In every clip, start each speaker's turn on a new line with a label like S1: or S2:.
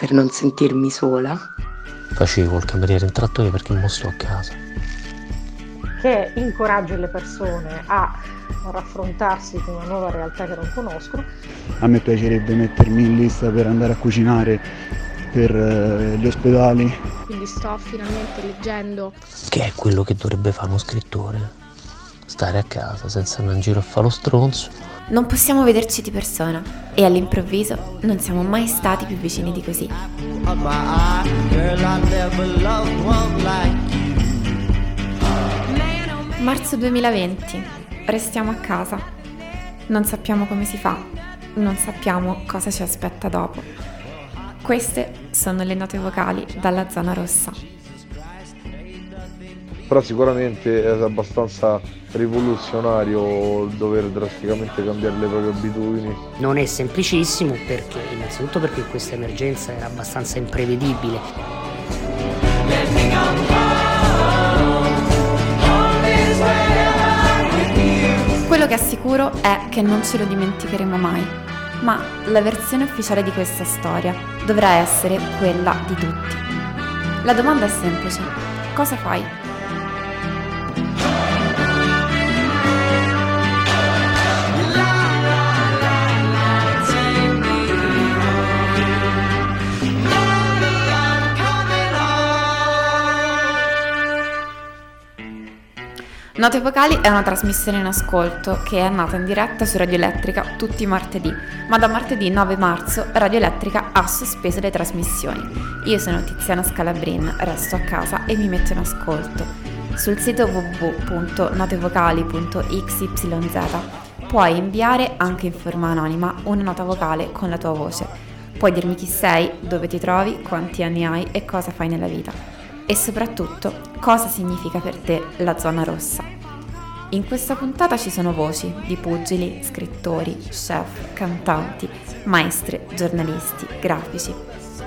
S1: per non sentirmi sola.
S2: Facevo il cameriere in trattore perché mo sto a casa.
S3: Che incoraggia le persone a raffrontarsi con una nuova realtà che non conoscono.
S4: A me piacerebbe mettermi in lista per andare a cucinare per eh, gli ospedali.
S5: Quindi sto finalmente leggendo.
S2: Che è quello che dovrebbe fare uno scrittore. Stare a casa senza andare in giro a fare lo stronzo.
S6: Non possiamo vederci di persona e all'improvviso non siamo mai stati più vicini di così. Marzo 2020. Restiamo a casa. Non sappiamo come si fa. Non sappiamo cosa ci aspetta dopo. Queste sono le note vocali dalla zona rossa.
S7: Però sicuramente è abbastanza rivoluzionario dover drasticamente cambiare le proprie abitudini.
S8: Non è semplicissimo perché innanzitutto perché questa emergenza era abbastanza imprevedibile.
S6: Quello che è sicuro è che non ce lo dimenticheremo mai, ma la versione ufficiale di questa storia dovrà essere quella di tutti. La domanda è semplice, cosa fai? Note Vocali è una trasmissione in ascolto che è nata in diretta su Radio Elettrica tutti i martedì, ma da martedì 9 marzo Radio Elettrica ha sospeso le trasmissioni. Io sono Tiziana Scalabrin, resto a casa e mi metto in ascolto. Sul sito www.notevocali.xyz puoi inviare anche in forma anonima una nota vocale con la tua voce. Puoi dirmi chi sei, dove ti trovi, quanti anni hai e cosa fai nella vita e soprattutto cosa significa per te la zona rossa. In questa puntata ci sono voci di pugili, scrittori, chef, cantanti, maestre, giornalisti, grafici,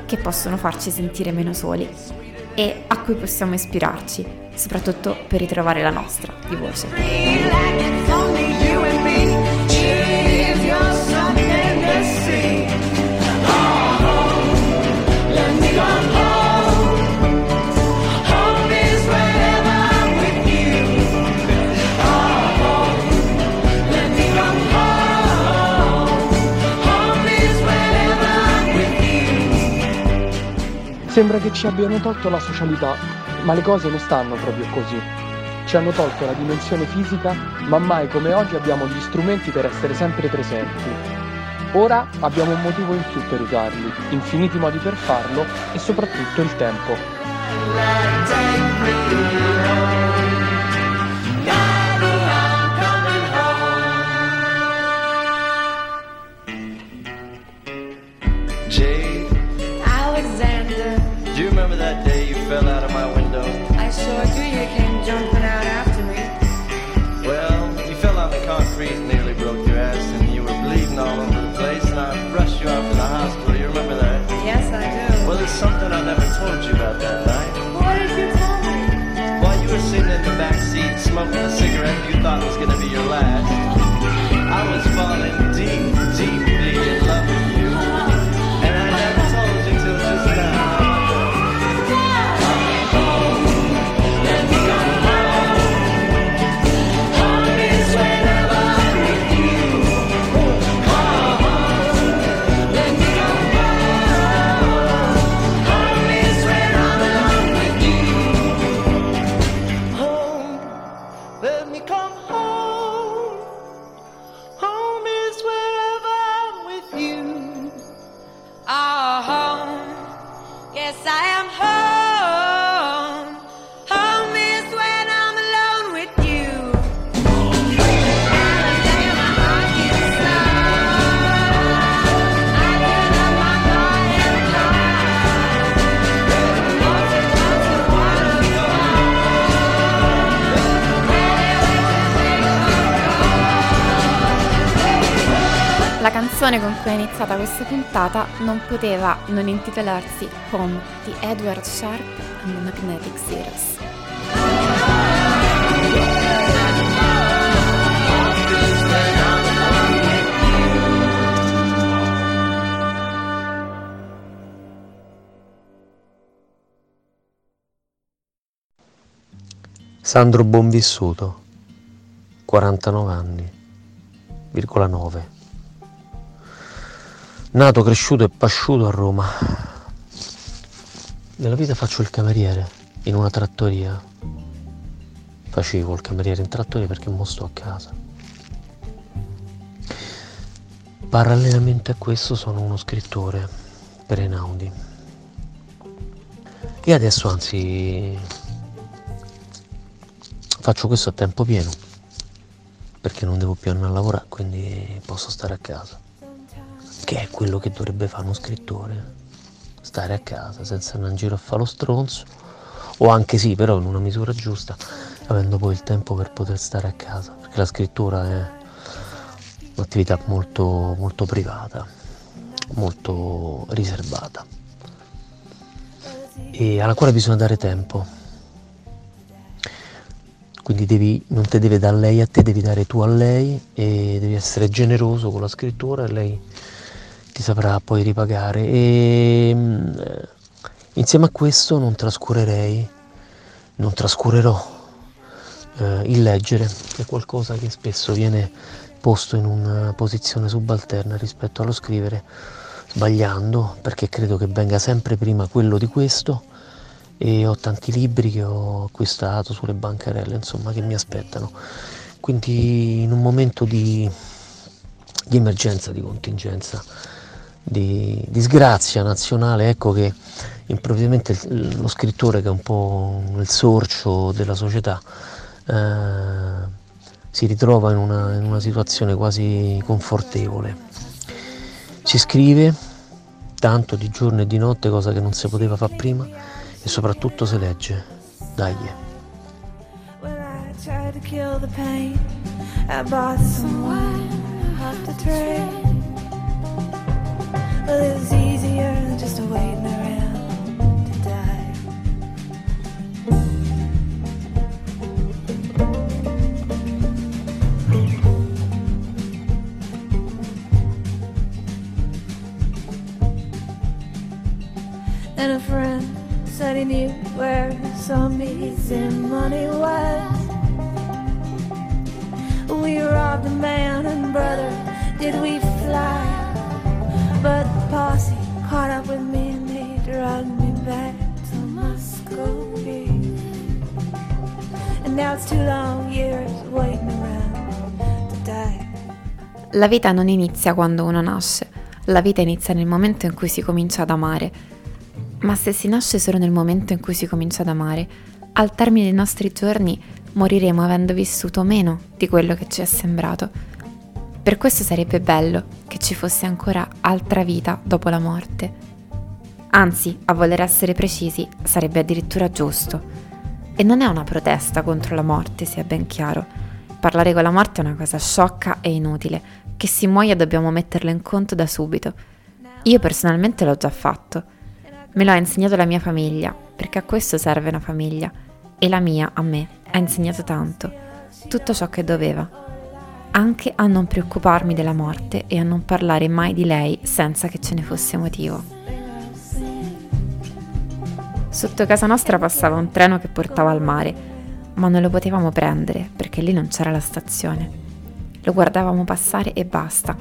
S6: che possono farci sentire meno soli e a cui possiamo ispirarci, soprattutto per ritrovare la nostra di voce.
S9: Sembra che ci abbiano tolto la socialità, ma le cose non stanno proprio così. Ci hanno tolto la dimensione fisica, ma mai come oggi abbiamo gli strumenti per essere sempre presenti. Ora abbiamo un motivo in più per usarli, infiniti modi per farlo e soprattutto il tempo.
S10: There's something I never told you about that night. What did you tell me? While you were sitting in the back seat smoking a cigarette you thought was to be your last,
S6: questa puntata non poteva non intitolarsi Home di Edward Sharp and the Magnetic Zeros.
S2: Sandro Bonvissuto, 49 anni, virgola 9. Nato, cresciuto e pasciuto a Roma. Nella vita faccio il cameriere in una trattoria. Facevo il cameriere in trattoria perché mo sto a casa. Parallelamente a questo sono uno scrittore per Einaudi. E adesso anzi faccio questo a tempo pieno perché non devo più andare a lavorare, quindi posso stare a casa. Che è quello che dovrebbe fare uno scrittore. Stare a casa senza andare in giro a fare lo stronzo. O anche sì, però in una misura giusta, avendo poi il tempo per poter stare a casa. Perché la scrittura è un'attività molto, molto privata, molto riservata. E alla quale bisogna dare tempo quindi devi, non te deve dare lei a te, devi dare tu a lei e devi essere generoso con la scrittura e lei ti saprà poi ripagare. E eh, insieme a questo non trascurerei, non trascurerò eh, il leggere, che è qualcosa che spesso viene posto in una posizione subalterna rispetto allo scrivere, sbagliando, perché credo che venga sempre prima quello di questo e ho tanti libri che ho acquistato sulle bancarelle, insomma, che mi aspettano. Quindi in un momento di, di emergenza, di contingenza, di disgrazia nazionale, ecco che improvvisamente lo scrittore che è un po' il sorcio della società eh, si ritrova in una, in una situazione quasi confortevole. Si scrive tanto di giorno e di notte, cosa che non si poteva fare prima e soprattutto se legge. Dai. Well, it's easier than just waiting around to die. And a friend said he knew where some easy money was. We robbed a man and brother, did we fly? But posse caught up with me and they dragged me back to Muscovy. And now it's two long years waiting around to die. La vita non inizia quando uno nasce, la vita inizia nel momento in cui si comincia ad amare ma se si nasce solo nel momento in cui si comincia ad amare, al termine dei nostri giorni moriremo avendo vissuto meno di quello che ci è sembrato. Per questo sarebbe bello che ci fosse ancora altra vita dopo la morte. Anzi, a voler essere precisi, sarebbe addirittura giusto. E non è una protesta contro la morte, sia ben chiaro. Parlare con la morte è una cosa sciocca e inutile. Che si muoia dobbiamo metterlo in conto da subito. Io personalmente l'ho già fatto. Me lo ha insegnato la mia famiglia, perché a questo serve una famiglia. E la mia, a me, ha insegnato tanto, tutto ciò che doveva. Anche a non preoccuparmi della morte e a non parlare mai di lei senza che ce ne fosse motivo. Sotto casa nostra passava un treno che portava al mare, ma non lo potevamo prendere perché lì non c'era la stazione. Lo guardavamo passare e basta.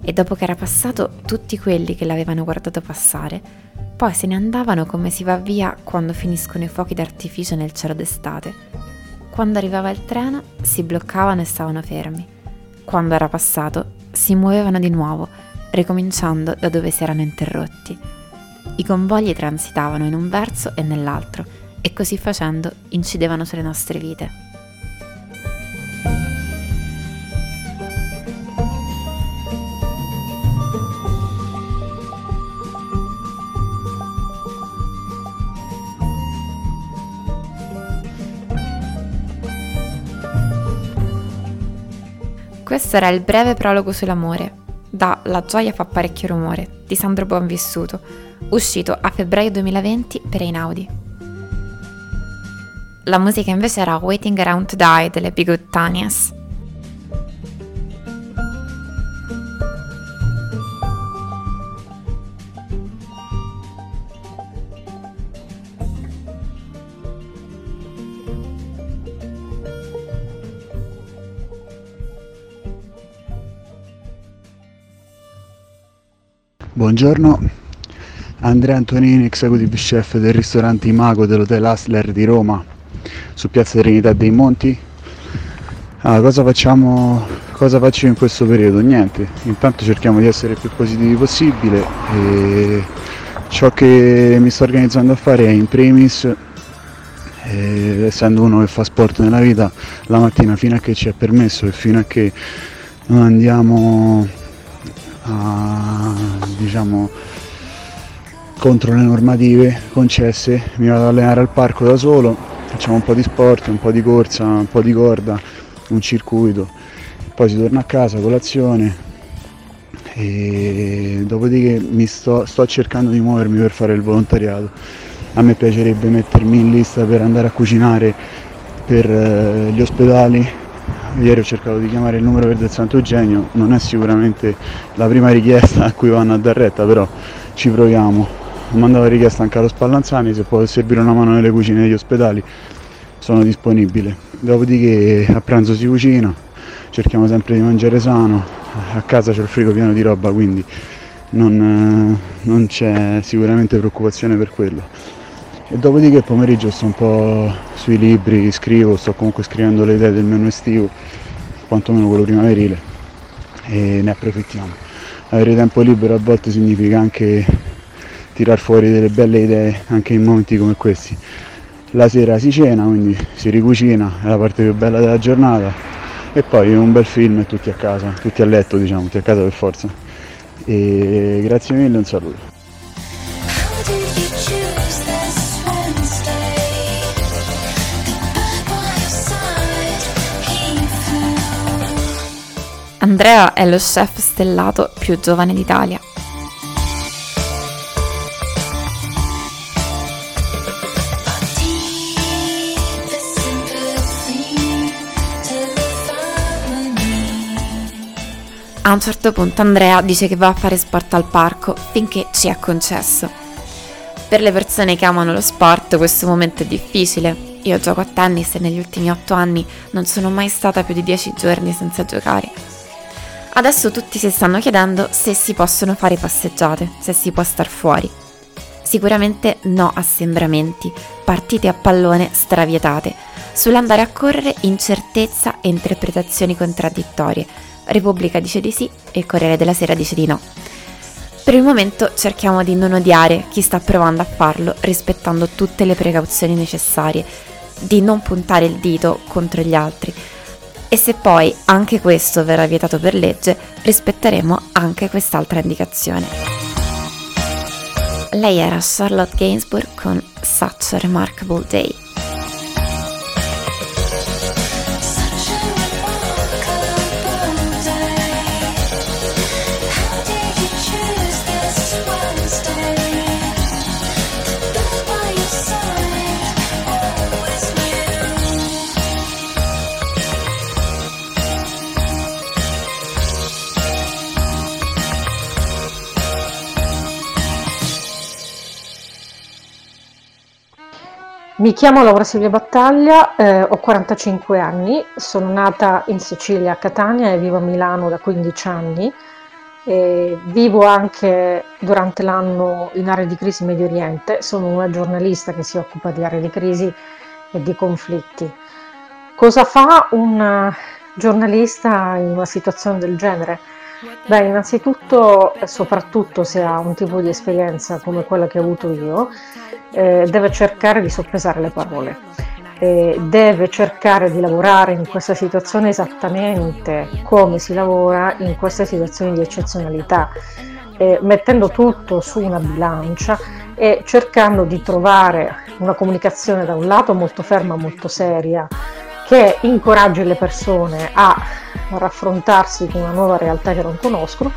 S2: E dopo che era passato, tutti quelli che l'avevano guardato passare poi se ne andavano come si va via quando finiscono i fuochi d'artificio nel cielo d'estate. Quando arrivava il treno si bloccavano e stavano fermi. Quando era passato si muovevano di nuovo, ricominciando da dove si erano interrotti. I convogli transitavano in un verso e nell'altro e così facendo incidevano sulle nostre vite. Questo era il breve prologo sull'amore, da La gioia fa parecchio rumore, di Sandro Buonvissuto, uscito a febbraio 2020 per Einaudi. La musica invece era Waiting Around to Die delle Big Tanias.
S4: Buongiorno, Andrea Antonini, executive chef del ristorante Imago dell'Hotel Asler di Roma, su Piazza Trinità dei Monti. Ah, cosa, facciamo, cosa faccio in questo periodo? Niente, intanto cerchiamo di essere più positivi possibile e ciò che mi sto organizzando a fare è in primis, eh, essendo uno che fa sport nella vita, la mattina fino a che ci è permesso e fino a che non andiamo a, diciamo, contro le normative concesse, mi vado ad allenare al parco da solo, facciamo un po' di sport, un po' di corsa, un po' di corda, un circuito, poi si torna a casa, colazione e dopodiché sto, sto cercando di muovermi per fare il volontariato. A me piacerebbe mettermi in lista per andare a cucinare per eh, gli ospedali Ieri ho cercato di chiamare il numero verde del Santo Eugenio, non è sicuramente la prima richiesta a cui vanno a dar retta, però ci proviamo. Ho mandato richiesta anche allo Spallanzani, se può servire una mano nelle cucine degli ospedali sono disponibile. Dopodiché a pranzo si cucina, cerchiamo sempre di mangiare sano, a casa c'è il frigo pieno di roba, quindi non, non c'è sicuramente preoccupazione per quello e dopodiché il pomeriggio sto un po' sui libri, scrivo, sto comunque scrivendo le idee del menu estivo, quantomeno quello primaverile e ne approfittiamo. Avere tempo libero a volte significa anche tirar fuori delle belle idee anche in momenti come questi. La sera si cena, quindi si ricucina, è la parte più bella della giornata e poi un bel film e tutti a casa, tutti a letto diciamo, tutti a casa per forza. E grazie mille, un saluto.
S6: Andrea è lo chef stellato più giovane d'Italia. A un certo punto Andrea dice che va a fare sport al parco finché ci è concesso. Per le persone che amano lo sport questo momento è difficile. Io gioco a tennis e negli ultimi otto anni non sono mai stata più di dieci giorni senza giocare. Adesso tutti si stanno chiedendo se si possono fare passeggiate, se si può star fuori. Sicuramente no assembramenti, partite a pallone stravietate, sull'andare a correre incertezza e interpretazioni contraddittorie. Repubblica dice di sì e Corriere della Sera dice di no. Per il momento cerchiamo di non odiare chi sta provando a farlo rispettando tutte le precauzioni necessarie, di non puntare il dito contro gli altri, e se poi anche questo verrà vietato per legge, rispetteremo anche quest'altra indicazione. Lei era Charlotte Gainsbourg con Such a Remarkable Day.
S3: Mi chiamo Laura Silvia Battaglia, eh, ho 45 anni, sono nata in Sicilia a Catania e vivo a Milano da 15 anni. E vivo anche durante l'anno in aree di crisi Medio Oriente, sono una giornalista che si occupa di aree di crisi e di conflitti. Cosa fa un giornalista in una situazione del genere? Beh, innanzitutto, soprattutto se ha un tipo di esperienza come quella che ho avuto io, eh, deve cercare di soppesare le parole, eh, deve cercare di lavorare in questa situazione esattamente come si lavora in queste situazioni di eccezionalità, eh, mettendo tutto su una bilancia e cercando di trovare una comunicazione da un lato molto ferma, molto seria, che incoraggi le persone a raffrontarsi con una nuova realtà che non conoscono,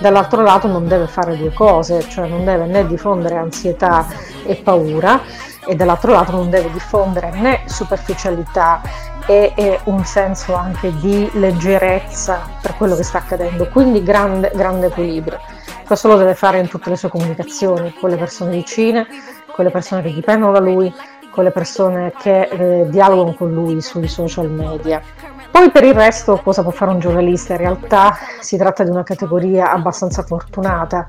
S3: dall'altro lato non deve fare due cose, cioè non deve né diffondere ansietà e paura e dall'altro lato non deve diffondere né superficialità e, e, un senso anche di leggerezza per quello che sta accadendo, quindi grande, grande equilibrio. Questo lo deve fare in tutte le sue comunicazioni, con le persone vicine, con le persone che dipendono da lui, con le persone che eh, dialogano con lui sui social media. Poi per il resto cosa può fare un giornalista? In realtà si tratta di una categoria abbastanza fortunata.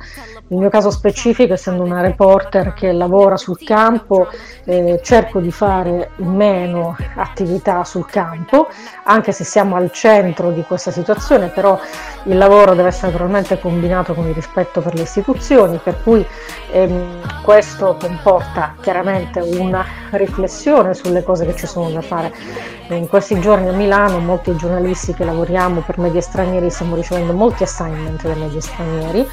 S3: Nel mio caso specifico, essendo una reporter che lavora sul campo, eh, cerco di fare meno attività sul campo, anche se siamo al centro di questa situazione, però il lavoro deve essere naturalmente combinato con il rispetto per le istituzioni, per cui ehm, questo comporta chiaramente una riflessione sulle cose che ci sono da fare. In questi giorni a Milano molti giornalisti che lavoriamo per media stranieri stiamo ricevendo molti assignment dai media stranieri.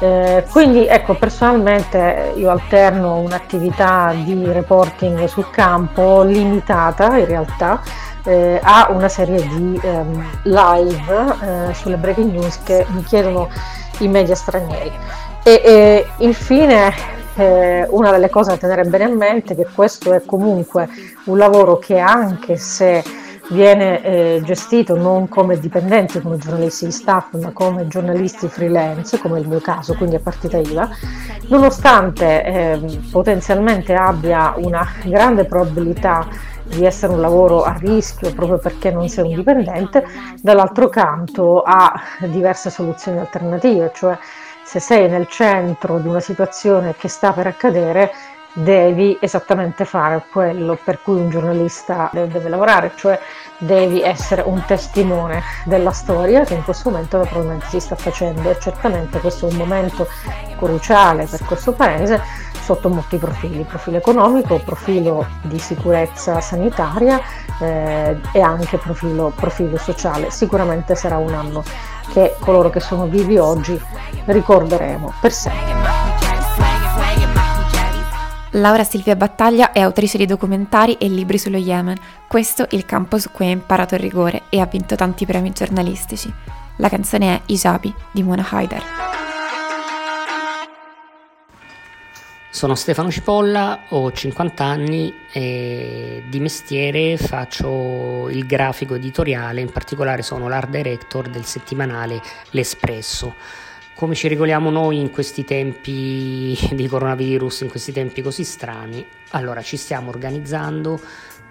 S3: Eh, quindi ecco, personalmente io alterno un'attività di reporting sul campo limitata in realtà eh, a una serie di ehm, live eh, sulle breaking news che mi chiedono i media stranieri. E, e infine eh, una delle cose da tenere bene a mente è che questo è comunque un lavoro che anche se viene eh, gestito non come dipendenti, come giornalisti di staff, ma come giornalisti freelance, come il mio caso, quindi a partita IVA, nonostante eh, potenzialmente abbia una grande probabilità di essere un lavoro a rischio proprio perché non sei un dipendente, dall'altro canto ha diverse soluzioni alternative, cioè se sei nel centro di una situazione che sta per accadere, devi esattamente fare quello per cui un giornalista deve lavorare, cioè devi essere un testimone della storia che in questo momento naturalmente si sta facendo e certamente questo è un momento cruciale per questo paese sotto molti profili, profilo economico, profilo di sicurezza sanitaria eh, e anche profilo, profilo sociale. Sicuramente sarà un anno che coloro che sono vivi oggi ricorderemo per sempre.
S6: Laura Silvia Battaglia è autrice di documentari e libri sullo Yemen. Questo il campo su cui ha imparato il rigore e ha vinto tanti premi giornalistici. La canzone è Ijabi di Mona Haider.
S8: Sono Stefano Cipolla, ho 50 anni e di mestiere faccio il grafico editoriale, in particolare sono l'art director del settimanale L'Espresso. Come ci regoliamo noi in questi tempi di coronavirus, in questi tempi così strani? Allora ci stiamo organizzando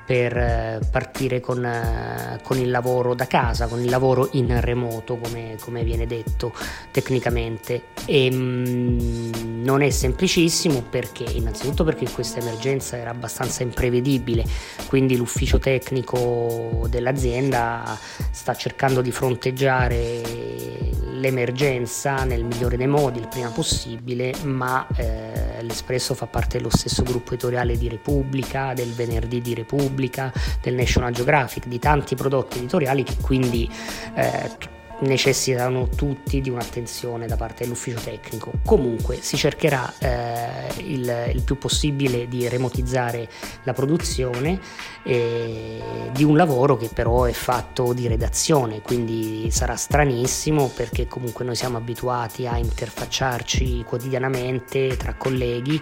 S8: per eh, partire con, eh, con, il lavoro da casa, con il lavoro in remoto, come, come viene detto tecnicamente. E, mh, mm, non è semplicissimo perché, innanzitutto perché questa emergenza era abbastanza imprevedibile, quindi l'ufficio tecnico dell'azienda sta cercando di fronteggiare l'emergenza nel migliore dei modi, il prima possibile, ma eh, l'Espresso fa parte dello stesso gruppo editoriale di Repubblica, del Venerdì di Repubblica, del National Geographic, di tanti prodotti editoriali che quindi eh, necessitano tutti di un'attenzione da parte dell'ufficio tecnico. Comunque si cercherà eh, il, il, più possibile di remotizzare la produzione eh, di un lavoro che però è fatto di redazione, quindi sarà stranissimo perché comunque noi siamo abituati a interfacciarci quotidianamente tra colleghi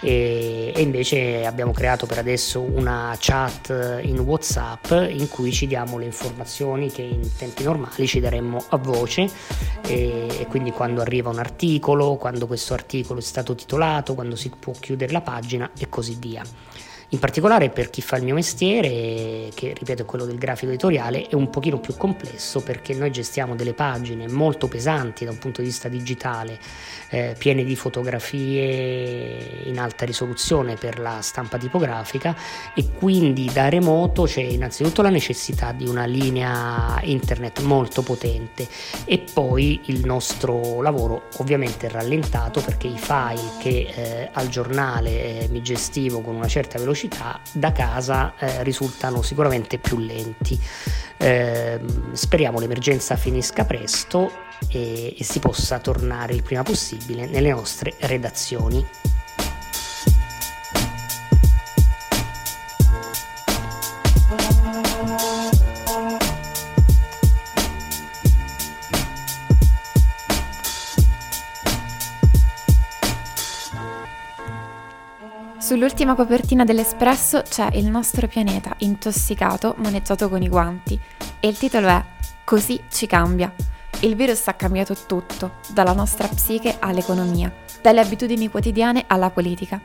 S8: e, e invece abbiamo creato per adesso una chat in Whatsapp in cui ci diamo le informazioni che in tempi normali ci daremmo a voce e, e quindi quando arriva un articolo, quando questo articolo è stato titolato, quando si può chiudere la pagina e così via. In particolare per chi fa il mio mestiere, che ripeto è quello del grafico editoriale, è un pochino più complesso perché noi gestiamo delle pagine molto pesanti da un punto di vista digitale, eh, piene di fotografie in alta risoluzione per la stampa tipografica e quindi da remoto c'è innanzitutto la necessità di una linea internet molto potente e poi il nostro lavoro ovviamente è rallentato perché i file che eh, al giornale eh, mi gestivo con una certa velocità velocità da casa eh, risultano sicuramente più lenti. Eh, speriamo l'emergenza finisca presto e, e si possa tornare il prima possibile nelle nostre redazioni.
S6: Sull'ultima copertina dell'Espresso c'è il nostro pianeta intossicato maneggiato con i guanti e il titolo è Così ci cambia. Il virus ha cambiato tutto, dalla nostra psiche all'economia, dalle abitudini quotidiane alla politica.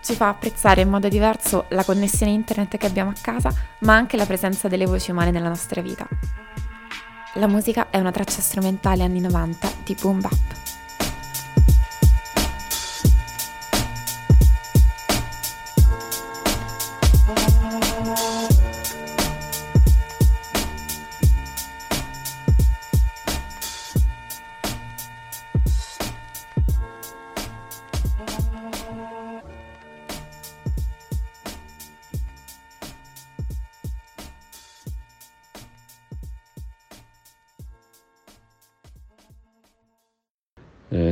S6: ci fa apprezzare in modo diverso la connessione internet che abbiamo a casa, ma anche la presenza delle voci umane nella nostra vita. La musica è una traccia strumentale anni 90 di boom bap.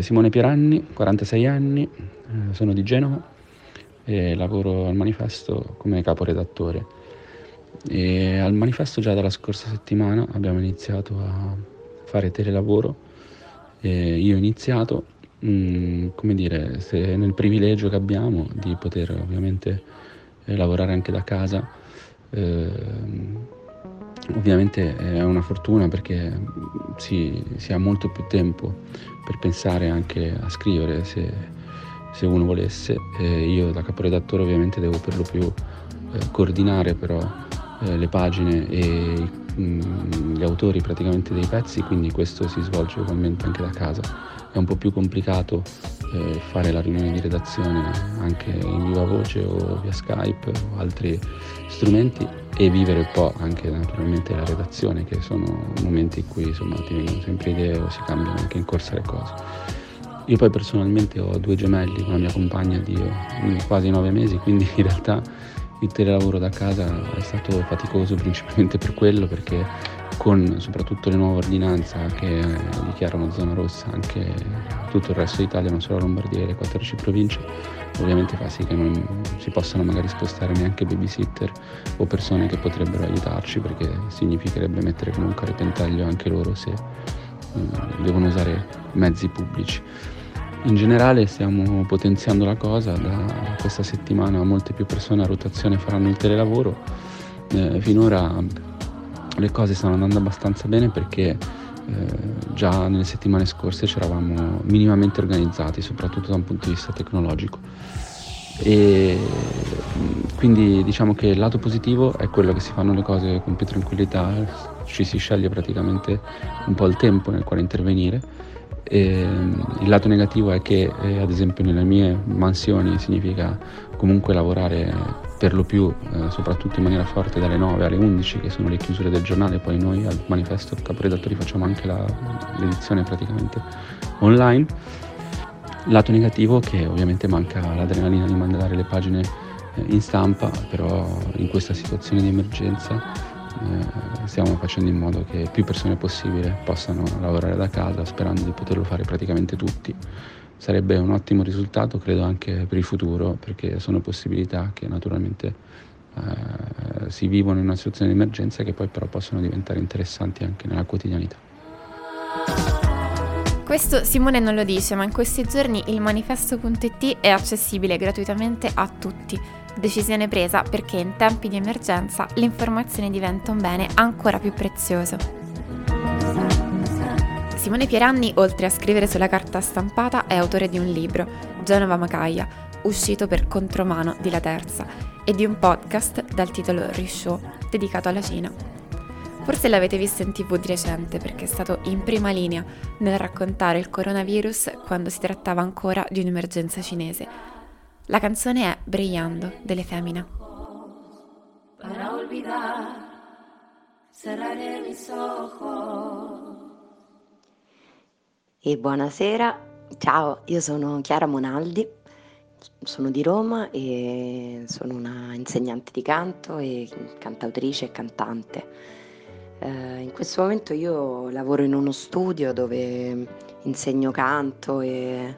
S1: Simone Pieranni, 46 anni, eh, sono di Genova e lavoro al manifesto come caporedattore. E al manifesto già dalla scorsa settimana abbiamo iniziato a fare telelavoro. E io ho iniziato, mm, come dire, nel privilegio che abbiamo di poter ovviamente eh, lavorare anche da casa. Eh, Ovviamente è una fortuna perché si, si, ha molto più tempo per pensare anche a scrivere se, se uno volesse. E io da caporedattore ovviamente devo per lo più eh, coordinare però eh, le pagine e mh, mm, gli autori praticamente dei pezzi, quindi questo si svolge ugualmente anche da casa. È un po' più complicato eh, fare la riunione di redazione anche in viva voce o via Skype o altri strumenti e vivere un po' anche naturalmente la redazione che sono momenti in cui insomma ti vengono sempre idee o si cambiano anche in corsa le cose. Io poi personalmente ho due gemelli con la mia compagna di quasi nove mesi, quindi in realtà il telelavoro da casa è stato faticoso principalmente per quello perché con soprattutto le nuove ordinanze che dichiarano zona rossa anche tutto il resto d'Italia, non solo Lombardia e le 14 province, ovviamente fa sì che non si possano magari spostare neanche babysitter o persone che potrebbero aiutarci perché significherebbe mettere comunque a repentaglio anche loro se um, devono usare mezzi pubblici. In generale stiamo potenziando la cosa, da questa settimana molte più persone a rotazione faranno il telelavoro, eh, finora le cose stanno andando abbastanza bene perché eh, già nelle settimane scorse ci eravamo minimamente organizzati, soprattutto da un punto di vista tecnologico. E quindi diciamo che il lato positivo è quello che si fanno le cose con più tranquillità, ci si sceglie praticamente un po' il tempo nel quale intervenire. E il lato negativo è che eh, ad esempio nelle mie mansioni significa comunque lavorare per lo più, eh, soprattutto in maniera forte, dalle 9 alle 11, che sono le chiusure del giornale, poi noi al manifesto caporedattori facciamo anche la, l'edizione praticamente online. Lato negativo che ovviamente manca l'adrenalina di mandare le pagine eh, in stampa, però in questa situazione di emergenza eh, stiamo facendo in modo che più persone possibile possano lavorare da casa, sperando di poterlo fare praticamente tutti sarebbe un ottimo risultato, credo anche per il futuro, perché sono possibilità che naturalmente eh, si vivono in una situazione di emergenza che poi però possono diventare interessanti anche nella quotidianità.
S6: Questo Simone non lo dice, ma in questi giorni il manifesto.it è accessibile gratuitamente a tutti. Decisione presa perché in tempi di emergenza l'informazione diventa un bene ancora più prezioso. Simone Pieranni, oltre a scrivere sulla carta stampata, è autore di un libro, Genova Macaia, uscito per contromano di La Terza, e di un podcast dal titolo Rishow, dedicato alla Cina. Forse l'avete visto in tv di recente perché è stato in prima linea nel raccontare il coronavirus quando si trattava ancora di un'emergenza cinese. La canzone è Brillando delle Femina. Para olvidar, cerraré mis ojos.
S11: E buonasera, ciao, io sono Chiara Monaldi, sono di Roma e sono una insegnante di canto e cantautrice e cantante. Eh, in questo momento io lavoro in uno studio dove insegno canto e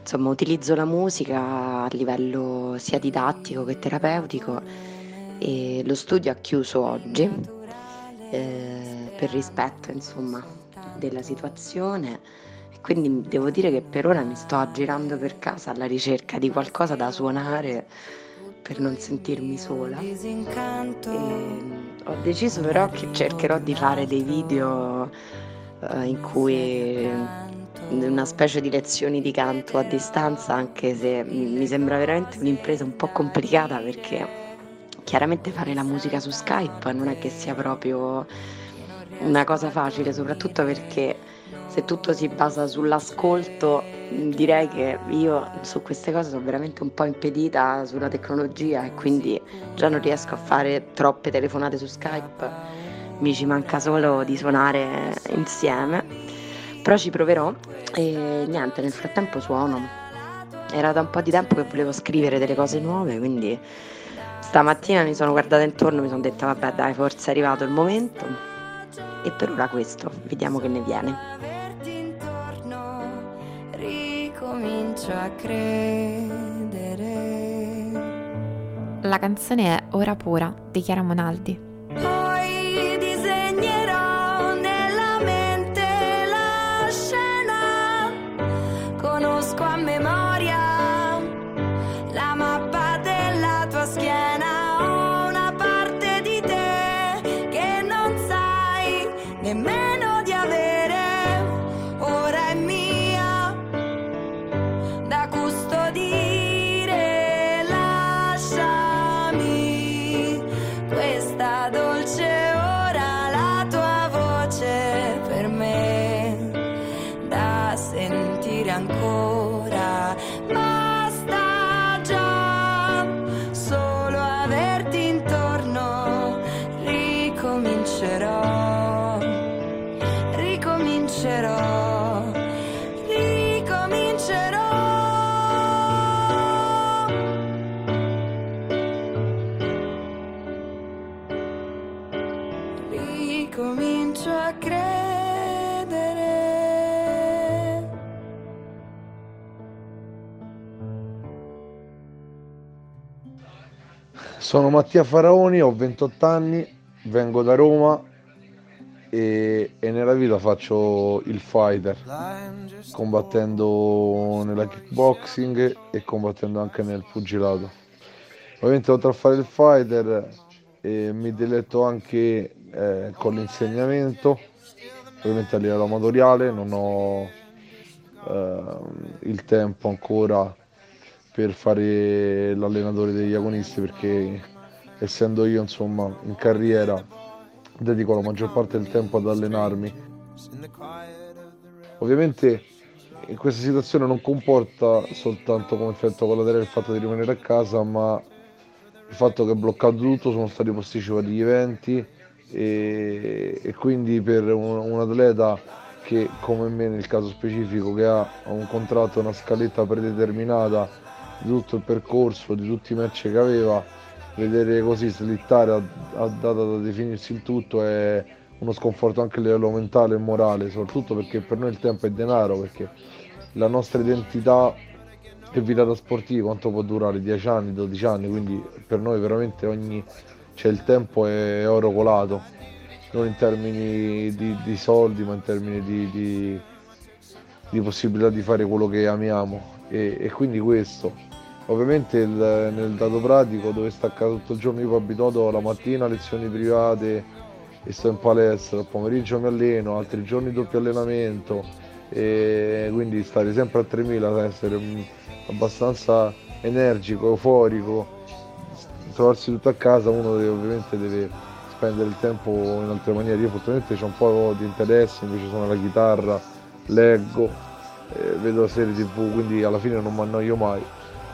S11: insomma utilizzo la musica a livello sia didattico che terapeutico e lo studio ha chiuso oggi eh, per rispetto insomma della situazione quindi devo dire che per ora mi sto aggirando per casa alla ricerca di qualcosa da suonare per non sentirmi sola. E ho deciso però che cercherò di fare dei video uh, in cui una specie di lezioni di canto a distanza, anche se mi sembra veramente un'impresa un po' complicata perché chiaramente fare la musica su Skype non è che sia proprio una cosa facile, soprattutto perché se tutto si basa sull'ascolto, direi che io su queste cose sono veramente un po' impedita sulla tecnologia e quindi già non riesco a fare troppe telefonate su Skype, mi ci manca solo di suonare insieme, però ci proverò. E niente, nel frattempo suono. Era da un po' di tempo che volevo scrivere delle cose nuove, quindi stamattina mi sono guardata intorno e mi sono detta vabbè dai, forse è arrivato il momento e per ora questo, vediamo che ne viene.
S12: Ricomincio a credere. La canzone è Ora Pura di Chiara Monaldi.
S13: Ricomincio a credere.
S7: Sono Mattia Faraoni, ho 28 anni, vengo da Roma e, e nella vita faccio il fighter, combattendo nella kickboxing e combattendo anche nel pugilato. Ovviamente oltre a fare il fighter eh, mi diletto anche eh, con l'insegnamento, ovviamente a livello amatoriale, non ho ehm, il tempo ancora per fare l'allenatore degli agonisti perché essendo io insomma in carriera dedico la maggior parte del tempo ad allenarmi. Ovviamente in questa situazione non comporta soltanto come effetto collaterale il fatto di rimanere a casa, ma il fatto che è bloccato tutto, sono stati posticipati gli eventi e, e quindi per un, un atleta che come me nel caso specifico che ha un contratto, una scaletta predeterminata di tutto il percorso, di tutti i match che aveva, vedere così slittare a, a data da definirsi il tutto è uno sconforto anche a livello mentale e morale, soprattutto perché per noi il tempo è denaro, perché la nostra identità e vita da sportivi quanto può durare? 10 anni, 12 anni, quindi per noi veramente ogni cioè il tempo è oro colato, non in termini di, di soldi, ma in termini di, di- di possibilità di fare quello che amiamo. E, e quindi questo. Ovviamente il- nel dato pratico dove sta a casa tutto il giorno io poi abituato la mattina lezioni private e sto in palestra, al pomeriggio mi alleno, altri giorni doppio allenamento. E quindi stare sempre a 3000, essere mm, abbastanza energico, euforico, trovarsi tutto a casa uno deve- ovviamente deve spendere il tempo in altre maniere. Io fortunatamente ho un po' di interesse, invece suono la chitarra, leggo, eh, vedo serie tv, quindi alla fine non mi annoio mai.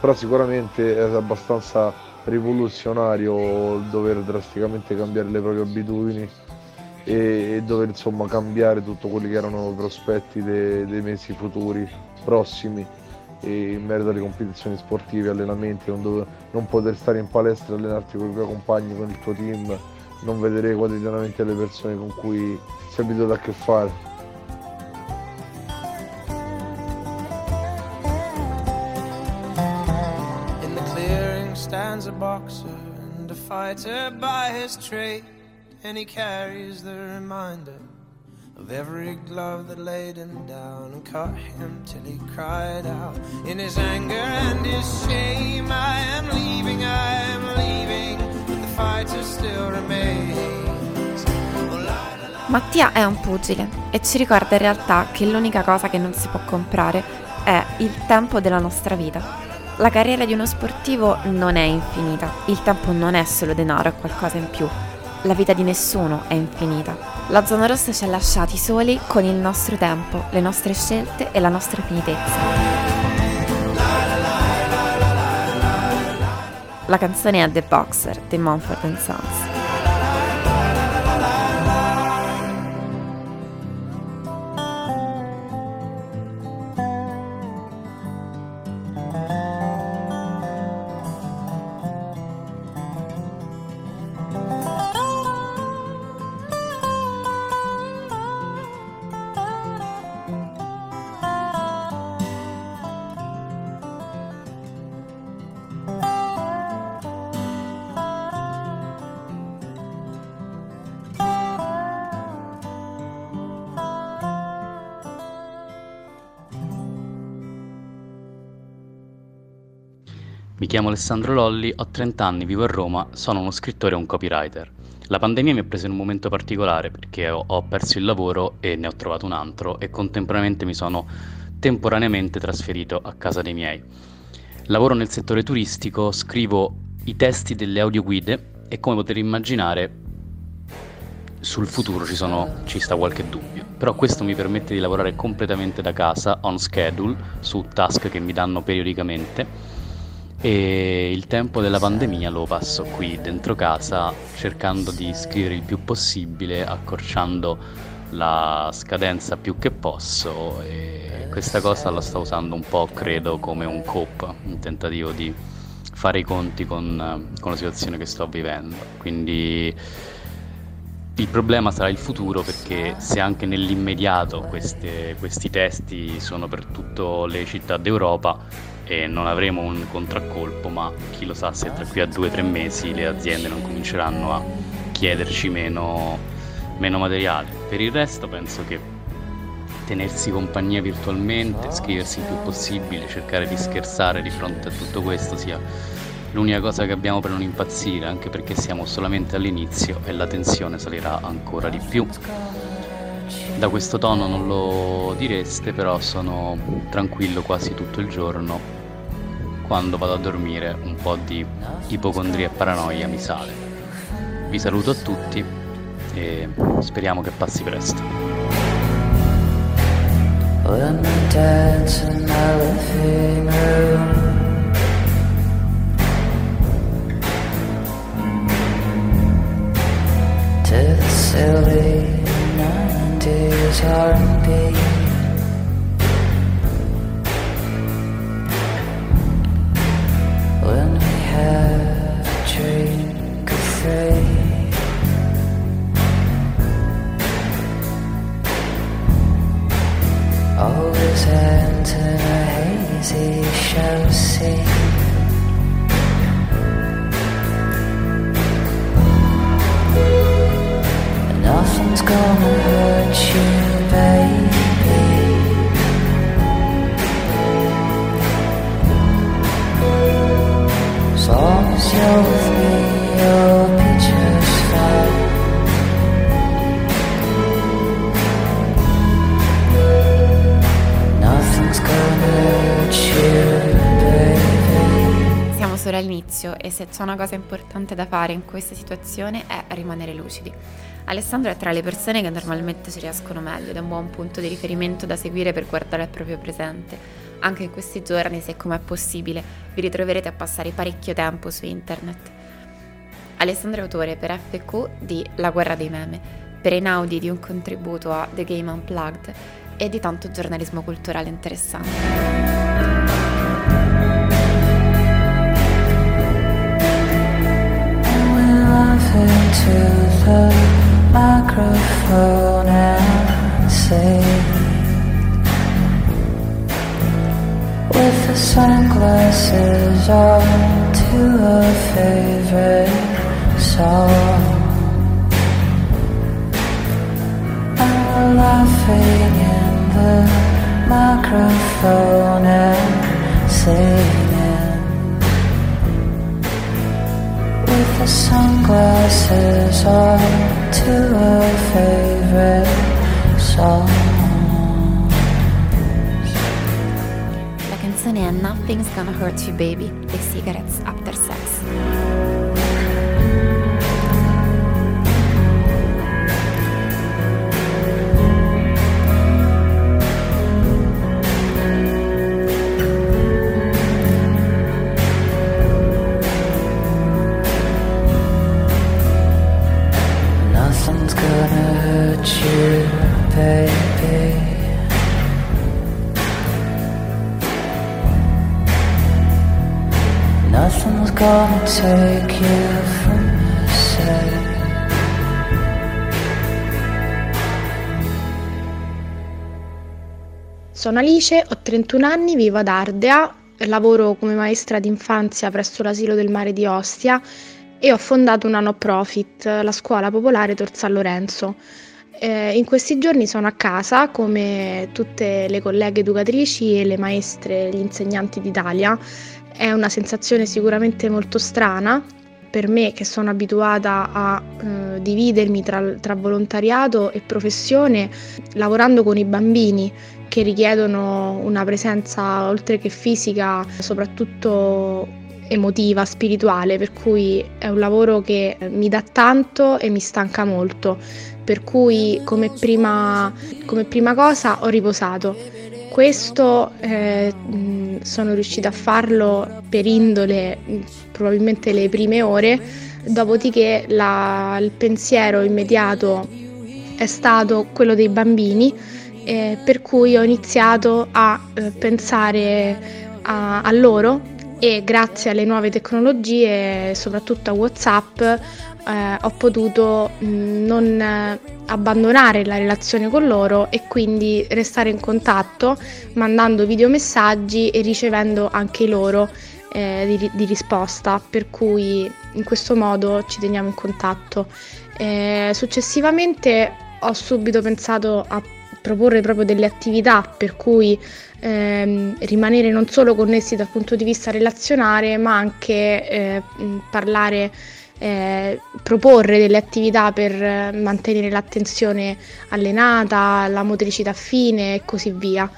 S7: Però sicuramente è abbastanza rivoluzionario dover drasticamente cambiare le proprie abitudini e, e dover insomma cambiare tutto quelli che erano i prospetti de- dei mesi futuri, prossimi e in merito alle competizioni sportive, allenamenti, non, dove- non poter stare in palestra e allenarti con i tuoi compagni, con il tuo team, non vedere quotidianamente le persone con cui sei abituato a che fare.
S14: Stands a boxer and a fighter by his trade, and he carries the reminder of every glove that laid him down and cut him till he cried out in his anger and his shame. I am leaving, I am leaving, but the fighter still remains. Oh,
S6: Mattia è un pugile e ci ricorda in realtà che l'unica cosa che non si può comprare è il tempo della nostra vita. La carriera di uno sportivo non è infinita, il tempo non è solo denaro, è qualcosa in più. La vita di nessuno è infinita. La zona rossa ci ha lasciati soli con il nostro tempo, le nostre scelte e la nostra finitezza. La canzone è The Boxer di Mumford Sons.
S15: Mi chiamo Alessandro Lolli, ho 30 anni, vivo a Roma, sono uno scrittore e un copywriter. La pandemia mi ha preso in un momento particolare perché ho, perso il lavoro e ne ho trovato un altro e contemporaneamente mi sono temporaneamente trasferito a casa dei miei. Lavoro nel settore turistico, scrivo i testi delle audioguide e come potete immaginare sul futuro ci, sono, ci sta qualche dubbio, però questo mi permette di lavorare completamente da casa, on schedule, su task che mi danno periodicamente e il tempo della pandemia lo passo qui dentro casa cercando di scrivere il più possibile, accorciando la scadenza più che posso e questa cosa la sto usando un po' credo come un cope, un tentativo di fare i conti con, con la situazione che sto vivendo. Quindi il problema sarà il futuro perché se anche nell'immediato queste, questi testi sono per tutte le città d'Europa, e non avremo un contraccolpo, ma chi lo sa se tra qui a due o tre mesi le aziende non cominceranno a chiederci meno, meno materiale. Per il resto penso che tenersi compagnia virtualmente, scriversi il più possibile, cercare di scherzare di fronte a tutto questo sia l'unica cosa che abbiamo per non impazzire, anche perché siamo solamente all'inizio e la tensione salirà ancora di più. Da questo tono non lo direste, però sono tranquillo quasi tutto il giorno quando vado a dormire un po' di ipocondria e paranoia mi sale. Vi saluto a tutti e speriamo che passi presto. To the silly 90s R&B Always enter a hazy show scene. Nothing's gonna hurt you, baby.
S6: Siamo solo all'inizio e se c'è una cosa importante da fare in questa situazione è rimanere lucidi. Alessandro è tra le persone che normalmente ci riescono meglio ed è un buon punto di riferimento da seguire per guardare al proprio presente. Anche in questi giorni, se com'è possibile, vi ritroverete a passare parecchio tempo su internet. Alessandro è autore per FQ di La guerra dei meme, per Einaudi di un contributo a The Game Unplugged e di tanto giornalismo culturale interessante.
S16: into the microphone and say with the sunglasses on to a favorite song and we're laughing in the microphone and singing with the sunglasses on to a favorite song.
S6: Canzone è Nothing's Gonna Hurt You Baby The Cigarettes After Sex.
S5: Sono Alice, ho 31 anni, vivo ad Ardea, lavoro come maestra d'infanzia presso l'asilo del mare di Ostia e ho fondato una no profit, la scuola popolare Tor San Lorenzo. Eh, in questi giorni sono a casa come tutte le colleghe educatrici e le maestre, gli insegnanti d'Italia. È una sensazione sicuramente molto strana per me che sono abituata a eh, dividermi tra, tra volontariato e professione lavorando con i bambini che richiedono una presenza oltre che fisica, soprattutto emotiva, spirituale, per cui è un lavoro che mi dà tanto e mi stanca molto, per cui come prima, come prima cosa ho riposato. Questo eh, sono riuscita a farlo per indole probabilmente le prime ore, dopodiché la- il pensiero immediato è stato quello dei bambini, eh, per cui ho iniziato a eh, pensare a, a loro e grazie alle nuove tecnologie, soprattutto a WhatsApp, eh, ho potuto mh, non eh, abbandonare la relazione con loro e quindi restare in contatto mandando videomessaggi e ricevendo anche loro eh, di, di risposta, per cui in questo modo ci teniamo in contatto. Eh, successivamente ho subito pensato a proporre proprio delle attività per cui ehm, rimanere non solo connessi dal punto di vista relazionale, ma anche eh, parlare, eh, proporre delle attività per eh, mantenere l'attenzione allenata, la motricità fine e così via.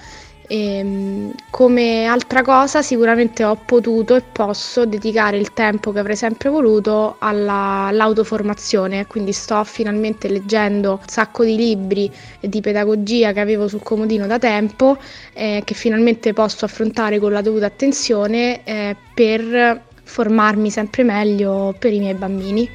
S5: Ehm, come altra cosa sicuramente ho potuto e posso dedicare il tempo che avrei sempre voluto alla- all'autoformazione, quindi sto finalmente leggendo un sacco di libri di pedagogia che avevo sul comodino da tempo, eh, che finalmente posso affrontare con la dovuta attenzione eh, per formarmi sempre meglio per i miei bambini.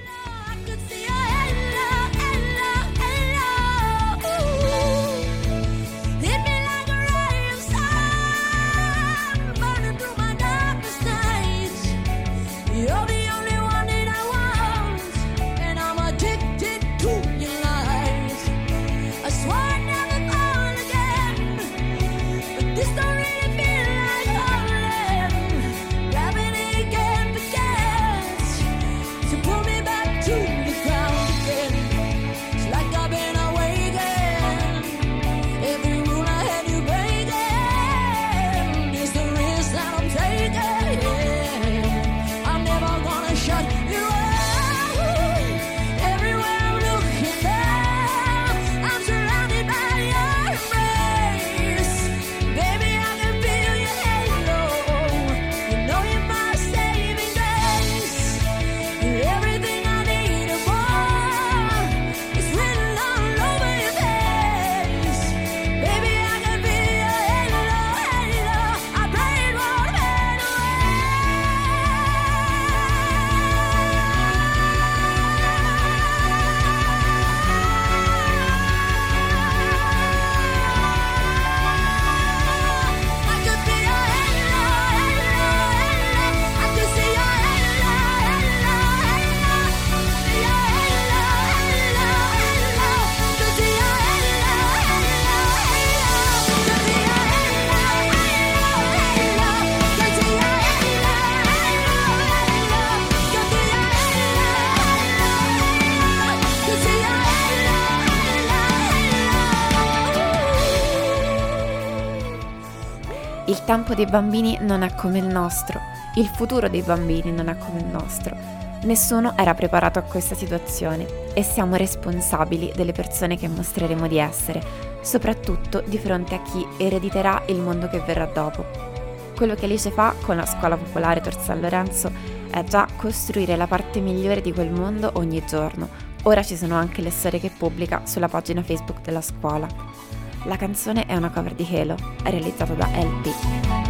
S6: Tempo dei bambini non è come il nostro, il futuro dei bambini non è come il nostro. Nessuno era preparato a questa situazione e siamo responsabili delle persone che mostreremo di essere, soprattutto di fronte a chi erediterà il mondo che verrà dopo. Quello che Alice fa con la scuola popolare Tor San Lorenzo è già costruire la parte migliore di quel mondo ogni giorno. Ora ci sono anche le storie che pubblica sulla pagina Facebook della scuola. La canzone è una cover di Halo, realizzata da LP.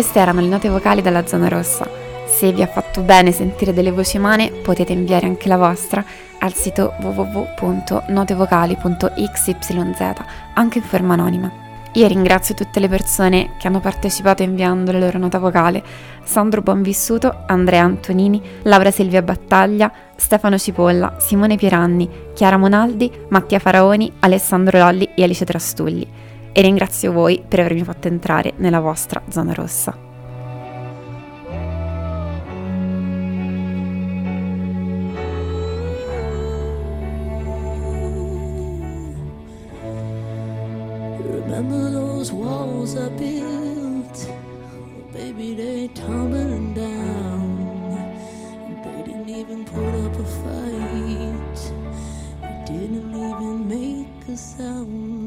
S6: Queste erano le note vocali dalla zona rossa. Se vi ha fatto bene sentire delle voci umane, potete inviare anche la vostra al sito www.notevocali.xyz, anche in forma anonima. Io ringrazio tutte le persone che hanno partecipato inviando le loro note vocali: Sandro Buonvissuto, Andrea Antonini, Laura Silvia Battaglia, Stefano Cipolla, Simone Pieranni, Chiara Monaldi, Mattia Faraoni, Alessandro Lolli e Alice Trastulli. E ringrazio voi per avermi fatto entrare nella vostra zona rossa.
S12: Remember those walls I built? Well, baby, they tumbling down. They didn't even put up a fight. They didn't even make a sound.